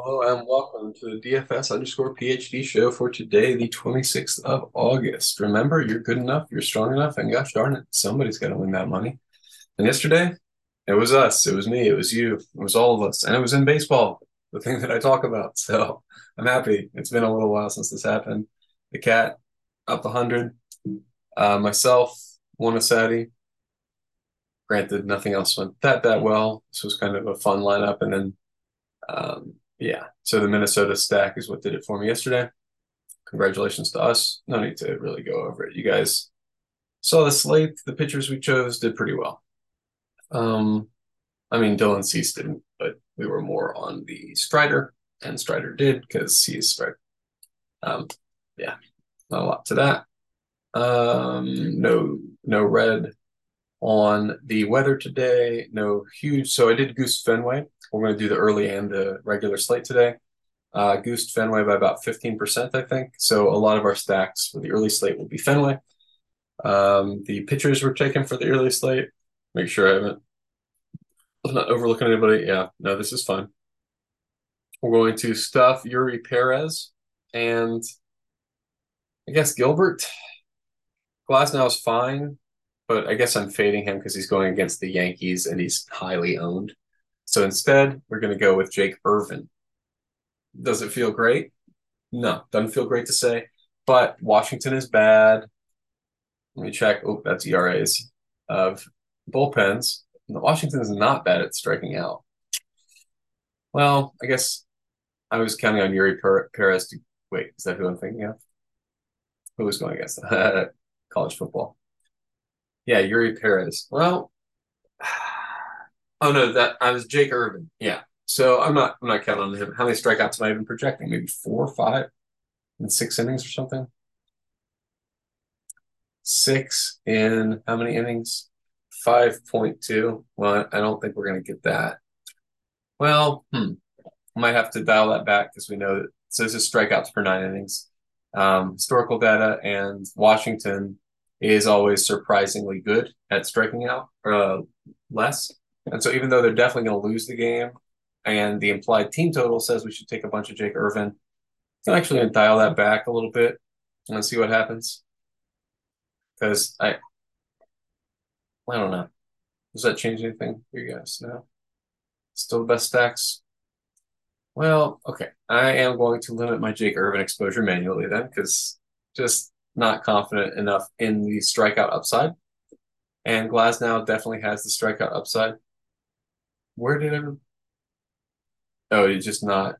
Hello and welcome to the DFS underscore PhD show for today, the 26th of August. Remember, you're good enough, you're strong enough, and gosh darn it, somebody's got to win that money. And yesterday, it was us, it was me, it was you, it was all of us, and it was in baseball, the thing that I talk about. So I'm happy. It's been a little while since this happened. The cat up 100, uh, myself, won a Saudi. Granted, nothing else went that that well. This was kind of a fun lineup, and then um, yeah, so the Minnesota stack is what did it for me yesterday. Congratulations to us. No need to really go over it. You guys saw the slate. The pitchers we chose did pretty well. Um, I mean, Dylan Cease didn't, but we were more on the Strider, and Strider did because he's Strider. Um, yeah, not a lot to that. Um, no, no red on the weather today. No huge. So I did Goose Fenway. We're going to do the early and the regular slate today. Uh, goosed Fenway by about 15%, I think. So a lot of our stacks for the early slate will be Fenway. Um, the pitchers were taken for the early slate. Make sure I haven't, I'm not overlooking anybody. Yeah, no, this is fun. We're going to stuff Eury Perez and I guess Gilbert. Glasnow is fine, but I guess I'm fading him because he's going against the Yankees and he's highly owned. So instead, we're going to go with Jake Irvin. Does it feel great? No, doesn't feel great to say. But Washington is bad. Let me check. Oh, that's ERAs of bullpens. Washington is not bad at striking out. Well, I guess I was counting on Eury Perez to wait. Is that who I'm thinking of? Who was going against college football? Yeah, Eury Perez. Well, Oh no, that I was Jake Irvin. Yeah. So I'm not I'm not counting on him. How many strikeouts am I even projecting? Maybe four or five in six innings or something. Six in how many innings? Five point two. Well, I don't think we're gonna get that. Well, hmm. Might have to dial that back because we know that so this is strikeouts per nine innings. Um, historical data and Washington is always surprisingly good at striking out uh, less. And so even though they're definitely going to lose the game, and the implied team total says we should take a bunch of Jake Irvin, I'm actually going to dial that back a little bit and see what happens. Because I, I don't know. Does that change anything for you guys? No. Still the best stacks. Well, okay. I am going to limit my Jake Irvin exposure manually then, because just not confident enough in the strikeout upside. And Glasnow definitely has the strikeout upside. Where did it? Oh, it's just not.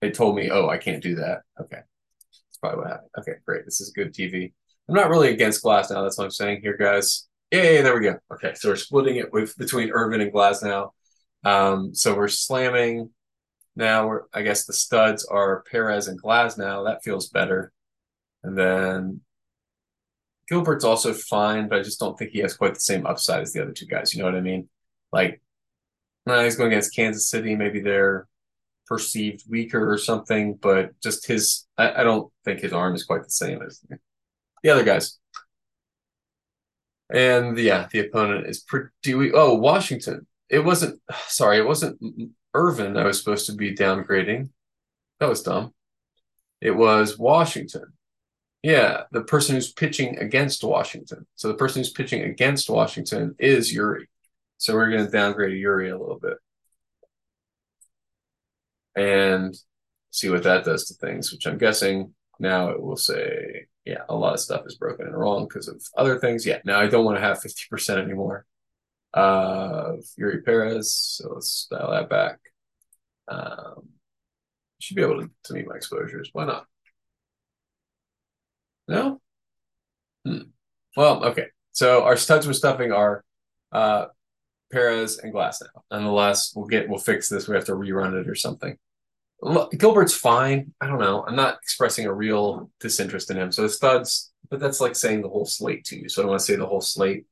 They told me, oh, I can't do that. Okay, that's probably what happened. Okay, great. This is good TV. I'm not really against Glasnow. That's what I'm saying here, guys. Yeah, there we go. Okay, so we're splitting it with between Irvin and Glasnow. Um, so we're slamming. Now we're. I guess the studs are Perez and Glasnow. That feels better. And then Gilbert's also fine, but I just don't think he has quite the same upside as the other two guys. You know what I mean? Like no, he's going against Kansas City. Maybe they're perceived weaker or something, but just his, I, I don't think his arm is quite the same as the other guys. And yeah, the opponent is pretty weak. Oh, Washington. It wasn't, sorry, it wasn't Irvin I was supposed to be downgrading. That was dumb. It was Washington. Yeah, the person who's pitching against Washington. So the person who's pitching against Washington is Eury. So we're going to downgrade Eury a little bit and see what that does to things, which I'm guessing now it will say, yeah, a lot of stuff is broken and wrong because of other things. Yeah, now I don't want to have 50% anymore of Eury Perez. So let's dial that back. Um, should be able to, to meet my exposures. Why not? No? Hmm. Well, okay. So our studs we're stuffing are uh, Perez, and Glasnow. Nonetheless, we'll get we'll fix this. We have to rerun it or something. Gilbert's fine. I don't know. I'm not expressing a real disinterest in him. So the studs, but that's like saying the whole slate to you. So I don't want to say the whole slate.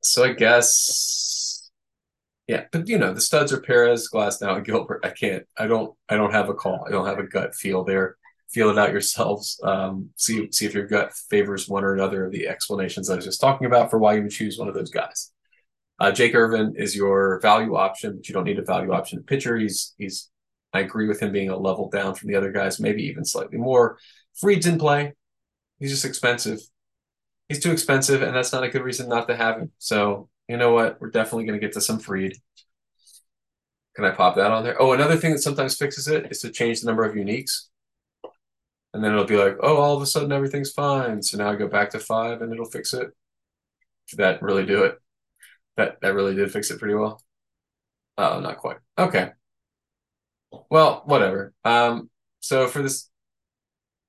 So I guess, yeah. But you know, the studs are Perez, Glasnow, and Gilbert. I can't. I don't. I don't have a call. I don't have a gut feel there. Feel it out yourselves. Um, see see if your gut favors one or another of the explanations I was just talking about for why you would choose one of those guys. Uh, Jake Irvin is your value option, but you don't need a value option pitcher. He's he's I agree with him being a level down from the other guys, maybe even slightly more. Fried's in play. He's just expensive. He's too expensive, and that's not a good reason not to have him. So you know what? We're definitely going to get to some Fried. Can I pop that on there? Oh, another thing that sometimes fixes it is to change the number of uniques. And then it'll be like, oh, all of a sudden everything's fine. So now I go back to five and it'll fix it. Did that really do it? That that really did fix it pretty well. Oh, not quite. Okay. Well, whatever. Um, so for this,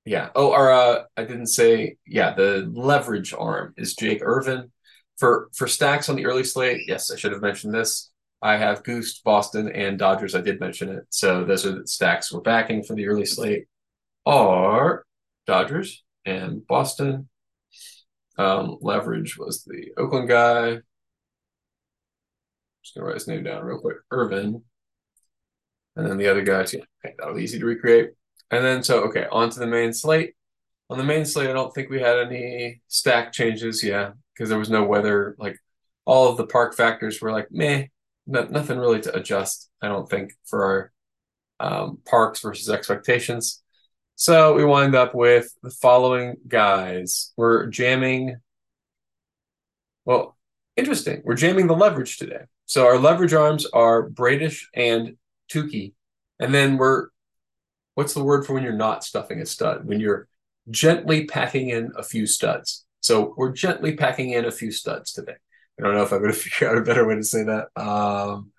yeah. Oh, our uh, I didn't say. Yeah, the leverage arm is Jake Irvin. For for stacks on the early slate, yes, I should have mentioned this. I have Goose, Boston, and Dodgers. I did mention it. So those are the stacks we're backing for the early slate are Dodgers and Boston. Um, leverage was the Oakland guy. Just gonna write his name down real quick. Irvin. And then the other guys, yeah, okay, that'll be easy to recreate. And then so okay, on to the main slate. On the main slate, I don't think we had any stack changes, yeah, because there was no weather. Like all of the park factors were like meh, no, nothing really to adjust. I don't think for our um, parks versus expectations. So we wind up with the following guys. We're jamming. Well, interesting. We're jamming the leverage today. So our leverage arms are Bradish and Touki. And then we're, what's the word for when you're not stuffing a stud? When you're gently packing in a few studs. So we're gently packing in a few studs today. I don't know if I'm going to figure out a better way to say that. Um,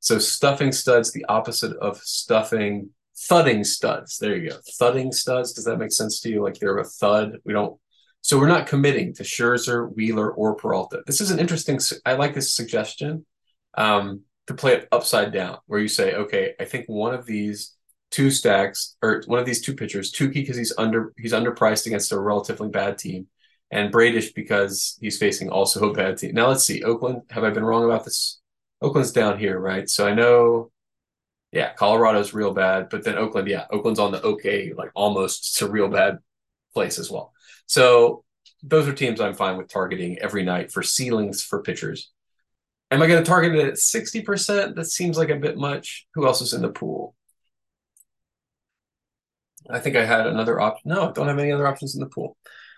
so stuffing studs, the opposite of stuffing thudding studs. There you go. Thudding studs. Does that make sense to you? Like they're a thud. We don't. So we're not committing to Scherzer, Wheeler, or Peralta. This is an interesting. I like this suggestion um, to play it upside down, where you say, okay, I think one of these two stacks or one of these two pitchers, Touki because he's under he's underpriced against a relatively bad team, and Bradish because he's facing also a bad team. Now let's see, Oakland. Have I been wrong about this? Oakland's down here, right? So I know yeah, Colorado's real bad, but then Oakland, yeah, Oakland's on the okay, like almost to real bad place as well. So those are teams I'm fine with targeting every night for ceilings for pitchers. Am I going to target it at 60%? That seems like a bit much. Who else is in the pool? I think I had another option. No, I don't have any other options in the pool.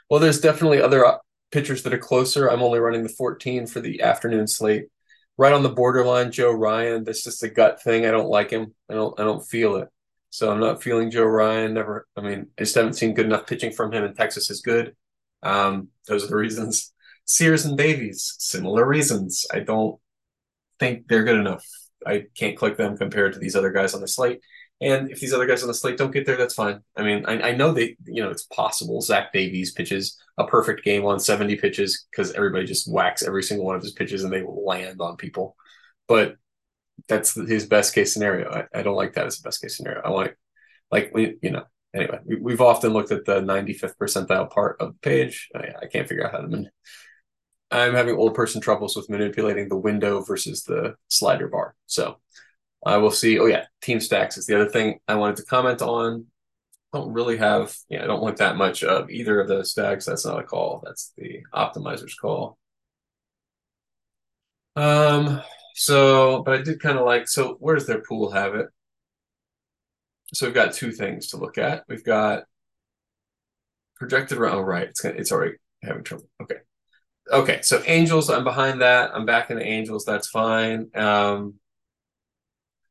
Well, there's definitely other op- pitchers that are closer. I'm only running the 14 for the afternoon slate right on the borderline Joe Ryan. That's just a gut thing. I don't like him. I don't I don't feel it. So I'm not feeling Joe Ryan. Never. I mean, I just haven't seen good enough pitching from him. And Texas is good. Um, those are the reasons. Sears and Davies, similar reasons. I don't think they're good enough. I can't click them compared to these other guys on the slate. And if these other guys on the slate don't get there, that's fine. I mean, I, I know they, you know, it's possible. Zach Davies pitches a perfect game on 70 pitches because everybody just whacks every single one of his pitches and they land on people. But that's his best case scenario. I, I don't like that as a best case scenario. I like, like, we, you know, anyway, we, have often looked at the 95th percentile part of the page. I, I can't figure out how to. Man- I'm having old person troubles with manipulating the window versus the slider bar. So I will see. Oh yeah, team stacks is the other thing I wanted to comment on. I don't really have, yeah, I don't want that much of either of those stacks. That's not a call. That's the optimizer's call. Um, so, but I did kind of like, so where does their pool have it? So we've got two things to look at. We've got projected oh, right. It's, gonna, it's already having trouble. Okay. Okay. So Angels, I'm behind that. I'm back in the Angels. That's fine. Um,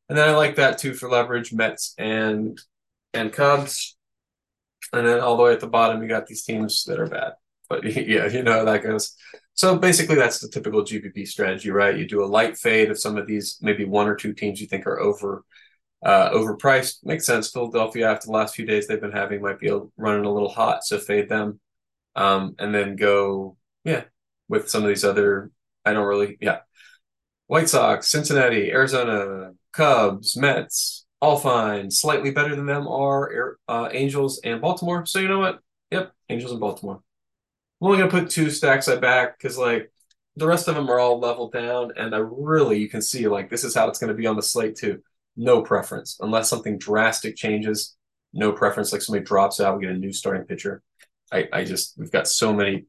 and then I like that too for leverage, Mets and and Cubs. And then all the way at the bottom, you got these teams that are bad. But yeah, you know how that goes. So basically, that's the typical GPP strategy, right? You do a light fade of some of these, maybe one or two teams you think are over uh, overpriced. Makes sense. Philadelphia, after the last few days they've been having, might be running a little hot, so fade them, um, and then go, yeah, with some of these other. I don't really, yeah, White Sox, Cincinnati, Arizona, Cubs, Mets, all fine. Slightly better than them are uh, Angels and Baltimore. So you know what? Yep, Angels and Baltimore. I'm only gonna put two stacks at back because like the rest of them are all leveled down, and I really you can see like this is how it's gonna be on the slate too. No preference unless something drastic changes. No preference. Like somebody drops out, we get a new starting pitcher. I I just we've got so many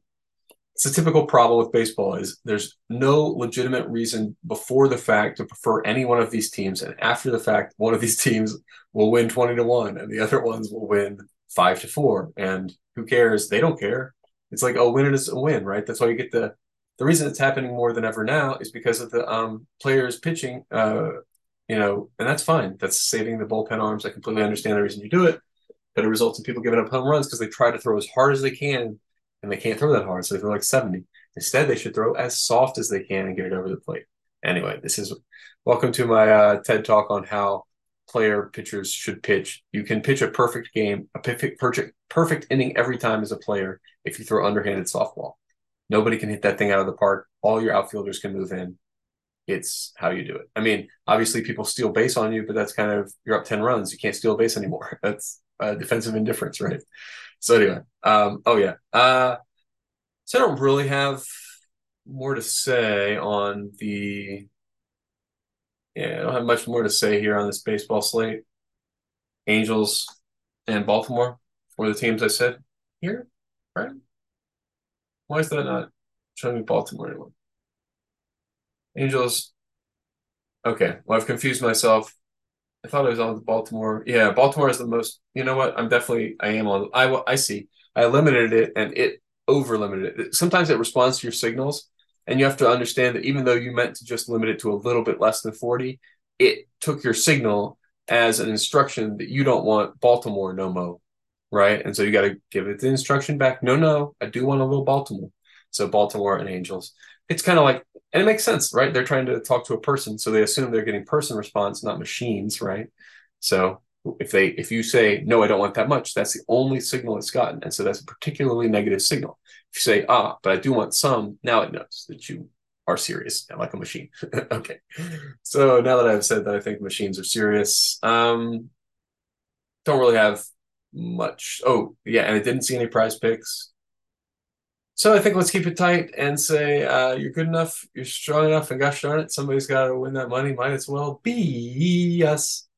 it's a typical problem with baseball is there's no legitimate reason before the fact to prefer any one of these teams. And after the fact one of these teams will win 20 to 1 and the other ones will win 5 to 4 and who cares? They don't care. It's like oh win is a win right? That's why you get the the reason it's happening more than ever now is because of the um, players pitching uh, you know and that's fine. That's saving the bullpen arms. I completely understand the reason you do it. But it results in people giving up home runs because they try to throw as hard as they can and they can't throw that hard, so they throw like 70. Instead, they should throw as soft as they can and get it over the plate. Anyway, this is welcome to my uh, TED talk on how player pitchers should pitch. You can pitch a perfect game, a perfect, perfect, perfect inning every time as a player if you throw underhanded softball. Nobody can hit that thing out of the park. All your outfielders can move in. It's how you do it. I mean, obviously people steal base on you, but that's kind of you're up 10 runs. You can't steal base anymore. That's uh, defensive indifference, right? So anyway, um, oh yeah. Uh, so I don't really have more to say on the. Yeah, I don't have much more to say here on this baseball slate. Angels and Baltimore were the teams I said here, right? Why is that not showing me Baltimore anymore? Angels. Okay, well, I've confused myself. I thought I was on the Baltimore. Yeah, Baltimore is the most. You know what? I'm definitely. I am on. I I see. I limited it, and it over limited it. Sometimes it responds to your signals, and you have to understand that even though you meant to just limit it to a little bit less than 40, it took your signal as an instruction that you don't want Baltimore no mo, right? And so you got to give it the instruction back. No, no, I do want a little Baltimore. So Baltimore and Angels. It's kind of like and it makes sense, right? They're trying to talk to a person, so they assume they're getting person response, not machines, right? So if they if you say no, I don't want that much, that's the only signal it's gotten, and so that's a particularly negative signal. If you say ah, but I do want some, now it knows that you are serious, like a machine. okay. So now that I've said that I think machines are serious, um, don't really have much. Oh yeah, and I didn't see any PrizePicks. So I think let's keep it tight and say uh, you're good enough, you're strong enough, and gosh darn it, somebody's got to win that money. Might as well be us.